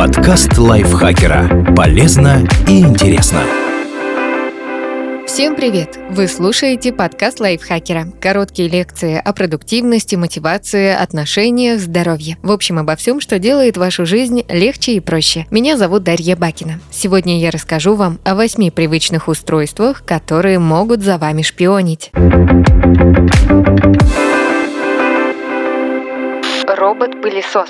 Подкаст лайфхакера. Полезно и интересно. Всем привет! Вы слушаете подкаст лайфхакера. Короткие лекции о продуктивности, мотивации, отношениях, здоровье. В общем, обо всем, что делает вашу жизнь легче и проще. Меня зовут Дарья Бакина. Сегодня я расскажу вам о восьми привычных устройствах, которые могут за вами шпионить. Робот-пылесос.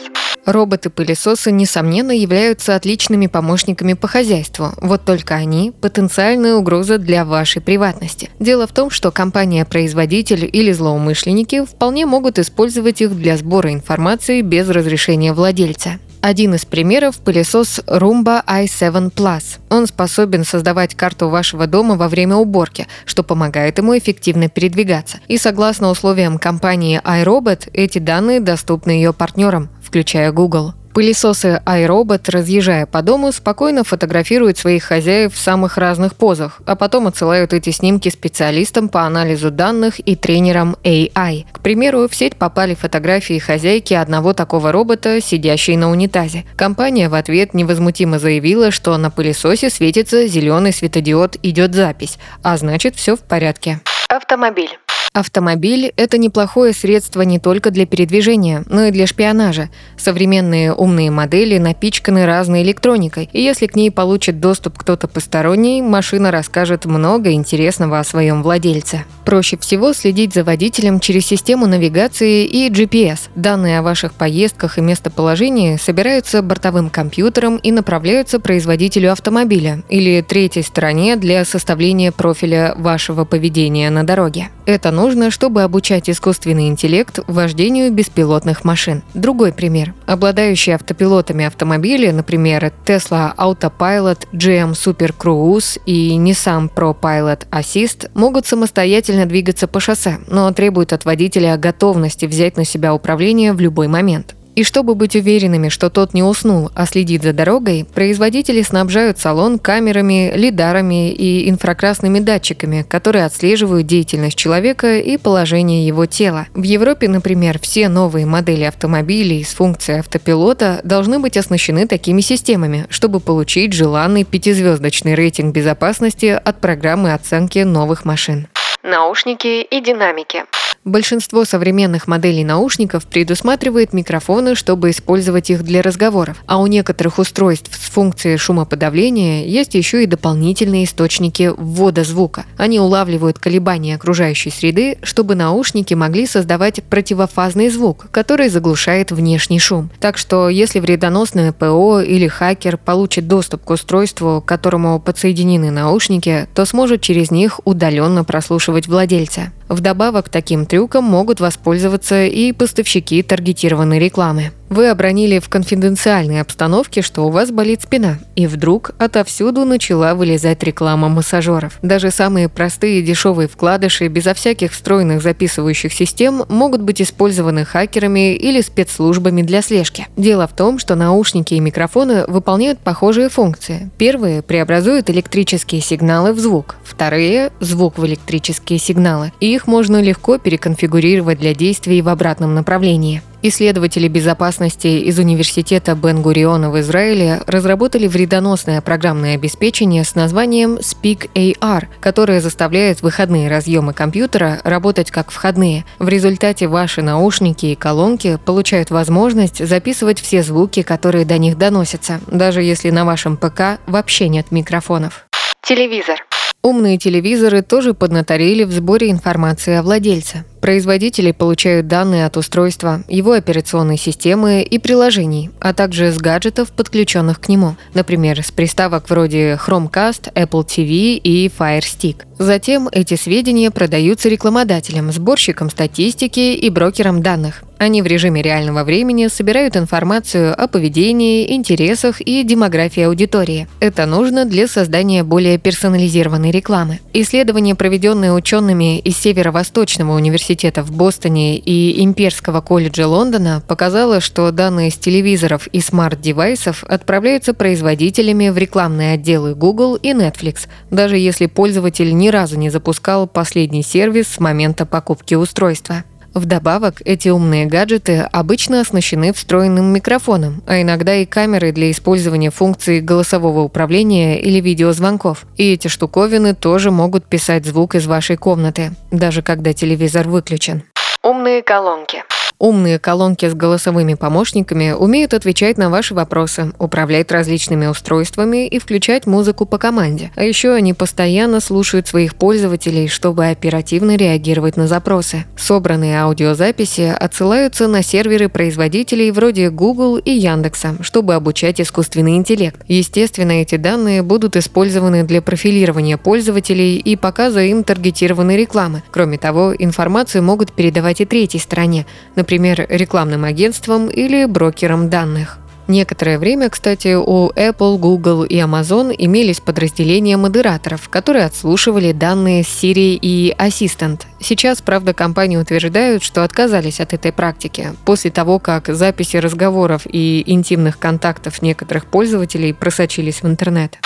Роботы-пылесосы, несомненно, являются отличными помощниками по хозяйству. Вот только они – потенциальная угроза для вашей приватности. Дело в том, что компания-производитель или злоумышленники вполне могут использовать их для сбора информации без разрешения владельца. Один из примеров – пылесос Roomba i7 Plus. Он способен создавать карту вашего дома во время уборки, что помогает ему эффективно передвигаться. И согласно условиям компании iRobot, эти данные доступны ее партнерам, включая Google. Пылесосы iRobot, разъезжая по дому, спокойно фотографируют своих хозяев в самых разных позах, а потом отсылают эти снимки специалистам по анализу данных и тренерам AI. К примеру, в сеть попали фотографии хозяйки одного такого робота, сидящей на унитазе. Компания в ответ невозмутимо заявила, что на пылесосе светится зеленый светодиод «Идет запись», а значит все в порядке. Автомобиль. Автомобиль – это неплохое средство не только для передвижения, но и для шпионажа. Современные умные модели напичканы разной электроникой, и если к ней получит доступ кто-то посторонний, машина расскажет много интересного о своем владельце. Проще всего следить за водителем через систему навигации и GPS. Данные о ваших поездках и местоположении собираются бортовым компьютером и направляются производителю автомобиля или третьей стороне для составления профиля вашего поведения на дороге. Это нужно, чтобы обучать искусственный интеллект вождению беспилотных машин. Другой пример. Обладающие автопилотами автомобили, например, Tesla Autopilot, GM Super Cruise и Nissan Pro Pilot Assist, могут самостоятельно двигаться по шоссе, но требуют от водителя готовности взять на себя управление в любой момент. И чтобы быть уверенными, что тот не уснул, а следит за дорогой, производители снабжают салон камерами, лидарами и инфракрасными датчиками, которые отслеживают деятельность человека и положение его тела. В Европе, например, все новые модели автомобилей с функцией автопилота должны быть оснащены такими системами, чтобы получить желанный пятизвездочный рейтинг безопасности от программы оценки новых машин. Наушники и динамики. Большинство современных моделей наушников предусматривает микрофоны, чтобы использовать их для разговоров, а у некоторых устройств с функцией шумоподавления есть еще и дополнительные источники ввода звука. Они улавливают колебания окружающей среды, чтобы наушники могли создавать противофазный звук, который заглушает внешний шум. Так что если вредоносное ПО или хакер получит доступ к устройству, к которому подсоединены наушники, то сможет через них удаленно прослушивать владельца. Вдобавок таким трюком могут воспользоваться и поставщики таргетированной рекламы. Вы обронили в конфиденциальной обстановке, что у вас болит спина, и вдруг отовсюду начала вылезать реклама массажеров. Даже самые простые дешевые вкладыши безо всяких встроенных записывающих систем могут быть использованы хакерами или спецслужбами для слежки. Дело в том, что наушники и микрофоны выполняют похожие функции. Первые преобразуют электрические сигналы в звук, вторые – звук в электрические сигналы, и их можно легко переконфигурировать для действий в обратном направлении. Исследователи безопасности из Университета Бен-Гуриона в Израиле разработали вредоносное программное обеспечение с названием Speak AR, которое заставляет выходные разъемы компьютера работать как входные. В результате ваши наушники и колонки получают возможность записывать все звуки, которые до них доносятся, даже если на вашем ПК вообще нет микрофонов. Телевизор. Умные телевизоры тоже поднаторели в сборе информации о владельце. Производители получают данные от устройства, его операционной системы и приложений, а также с гаджетов, подключенных к нему, например, с приставок вроде Chromecast, Apple TV и Fire Stick. Затем эти сведения продаются рекламодателям, сборщикам статистики и брокерам данных. Они в режиме реального времени собирают информацию о поведении, интересах и демографии аудитории. Это нужно для создания более персонализированной рекламы. Исследование, проведенное учеными из Северо-Восточного университета университета в Бостоне и Имперского колледжа Лондона показало, что данные с телевизоров и смарт-девайсов отправляются производителями в рекламные отделы Google и Netflix, даже если пользователь ни разу не запускал последний сервис с момента покупки устройства. Вдобавок, эти умные гаджеты обычно оснащены встроенным микрофоном, а иногда и камерой для использования функций голосового управления или видеозвонков. И эти штуковины тоже могут писать звук из вашей комнаты, даже когда телевизор выключен. Умные колонки. Умные колонки с голосовыми помощниками умеют отвечать на ваши вопросы, управлять различными устройствами и включать музыку по команде. А еще они постоянно слушают своих пользователей, чтобы оперативно реагировать на запросы. Собранные аудиозаписи отсылаются на серверы производителей вроде Google и Яндекса, чтобы обучать искусственный интеллект. Естественно, эти данные будут использованы для профилирования пользователей и показа им таргетированной рекламы. Кроме того, информацию могут передавать и третьей стороне, например, например, рекламным агентством или брокером данных. Некоторое время, кстати, у Apple, Google и Amazon имелись подразделения модераторов, которые отслушивали данные Siri и Assistant. Сейчас, правда, компании утверждают, что отказались от этой практики после того, как записи разговоров и интимных контактов некоторых пользователей просочились в интернет.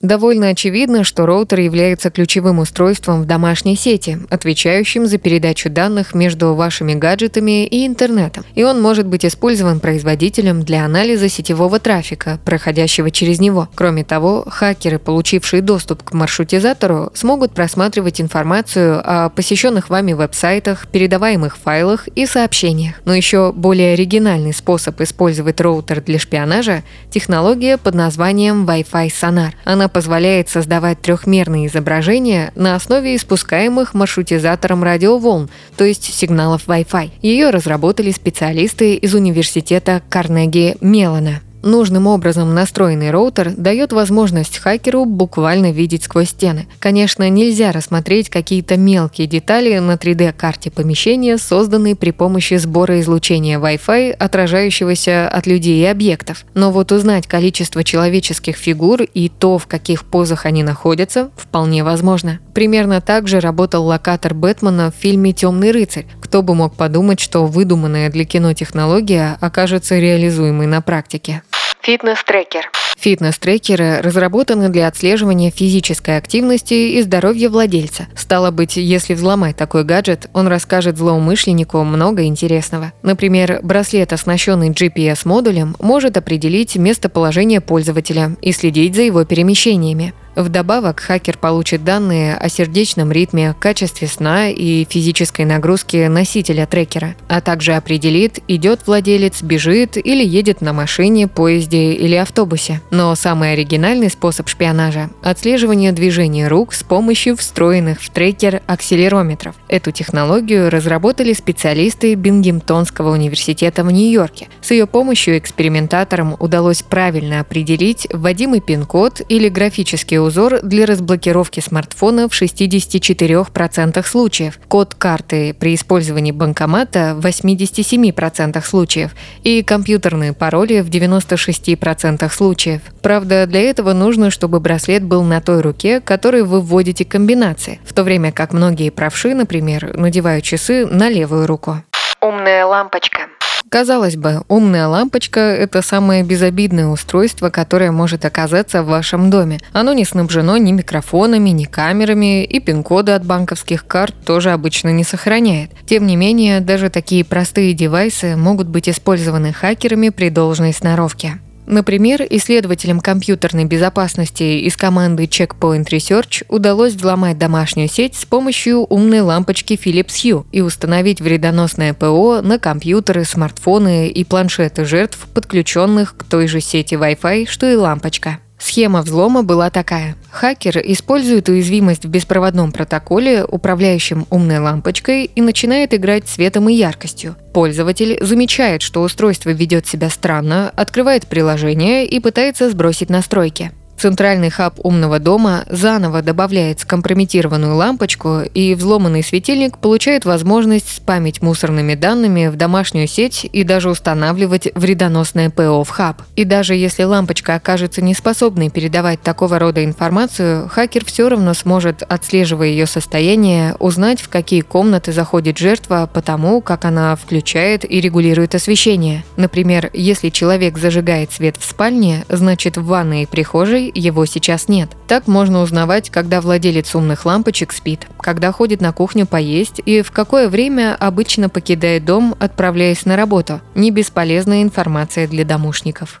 Довольно очевидно, что роутер является ключевым устройством в домашней сети, отвечающим за передачу данных между вашими гаджетами и интернетом. И он может быть использован производителем для анализа сетевого трафика, проходящего через него. Кроме того, хакеры, получившие доступ к маршрутизатору, смогут просматривать информацию о посещенных вами веб-сайтах, передаваемых файлах и сообщениях. Но еще более оригинальный способ использовать роутер для шпионажа – технология под названием Wi-Fi Sonar. Она позволяет создавать трехмерные изображения на основе испускаемых маршрутизатором радиоволн, то есть сигналов Wi-Fi. Ее разработали специалисты из университета Карнеги Мелана. Нужным образом настроенный роутер дает возможность хакеру буквально видеть сквозь стены. Конечно, нельзя рассмотреть какие-то мелкие детали на 3D-карте помещения, созданной при помощи сбора излучения Wi-Fi, отражающегося от людей и объектов. Но вот узнать количество человеческих фигур и то, в каких позах они находятся, вполне возможно. Примерно так же работал локатор Бэтмена в фильме «Темный рыцарь». Кто бы мог подумать, что выдуманная для кино технология окажется реализуемой на практике. Фитнес-трекер. Фитнес-трекеры разработаны для отслеживания физической активности и здоровья владельца. Стало быть, если взломать такой гаджет, он расскажет злоумышленнику много интересного. Например, браслет, оснащенный GPS-модулем, может определить местоположение пользователя и следить за его перемещениями. Вдобавок, хакер получит данные о сердечном ритме, качестве сна и физической нагрузке носителя трекера, а также определит, идет владелец, бежит или едет на машине, поезде или автобусе. Но самый оригинальный способ шпионажа – отслеживание движения рук с помощью встроенных в трекер акселерометров. Эту технологию разработали специалисты Бингемтонского университета в Нью-Йорке. С ее помощью экспериментаторам удалось правильно определить вводимый пин-код или графический узор для разблокировки смартфона в 64% случаев, код карты при использовании банкомата в 87% случаев и компьютерные пароли в 96% случаев. Правда, для этого нужно, чтобы браслет был на той руке, которой вы вводите комбинации, в то время как многие правши, например, надевают часы на левую руку. Умная лампочка. Казалось бы, умная лампочка – это самое безобидное устройство, которое может оказаться в вашем доме. Оно не снабжено ни микрофонами, ни камерами, и пин-коды от банковских карт тоже обычно не сохраняет. Тем не менее, даже такие простые девайсы могут быть использованы хакерами при должной сноровке. Например, исследователям компьютерной безопасности из команды Checkpoint Research удалось взломать домашнюю сеть с помощью умной лампочки Philips Hue и установить вредоносное ПО на компьютеры, смартфоны и планшеты жертв, подключенных к той же сети Wi-Fi, что и лампочка. Схема взлома была такая. Хакер использует уязвимость в беспроводном протоколе, управляющем умной лампочкой, и начинает играть цветом и яркостью. Пользователь замечает, что устройство ведет себя странно, открывает приложение и пытается сбросить настройки. Центральный хаб умного дома заново добавляет скомпрометированную лампочку, и взломанный светильник получает возможность спамить мусорными данными в домашнюю сеть и даже устанавливать вредоносное ПО в хаб. И даже если лампочка окажется неспособной передавать такого рода информацию, хакер все равно сможет, отслеживая ее состояние, узнать, в какие комнаты заходит жертва по тому, как она включает и регулирует освещение. Например, если человек зажигает свет в спальне, значит в ванной и прихожей Его сейчас нет. Так можно узнавать, когда владелец умных лампочек спит, когда ходит на кухню поесть и в какое время обычно покидает дом, отправляясь на работу. Не бесполезная информация для домушников.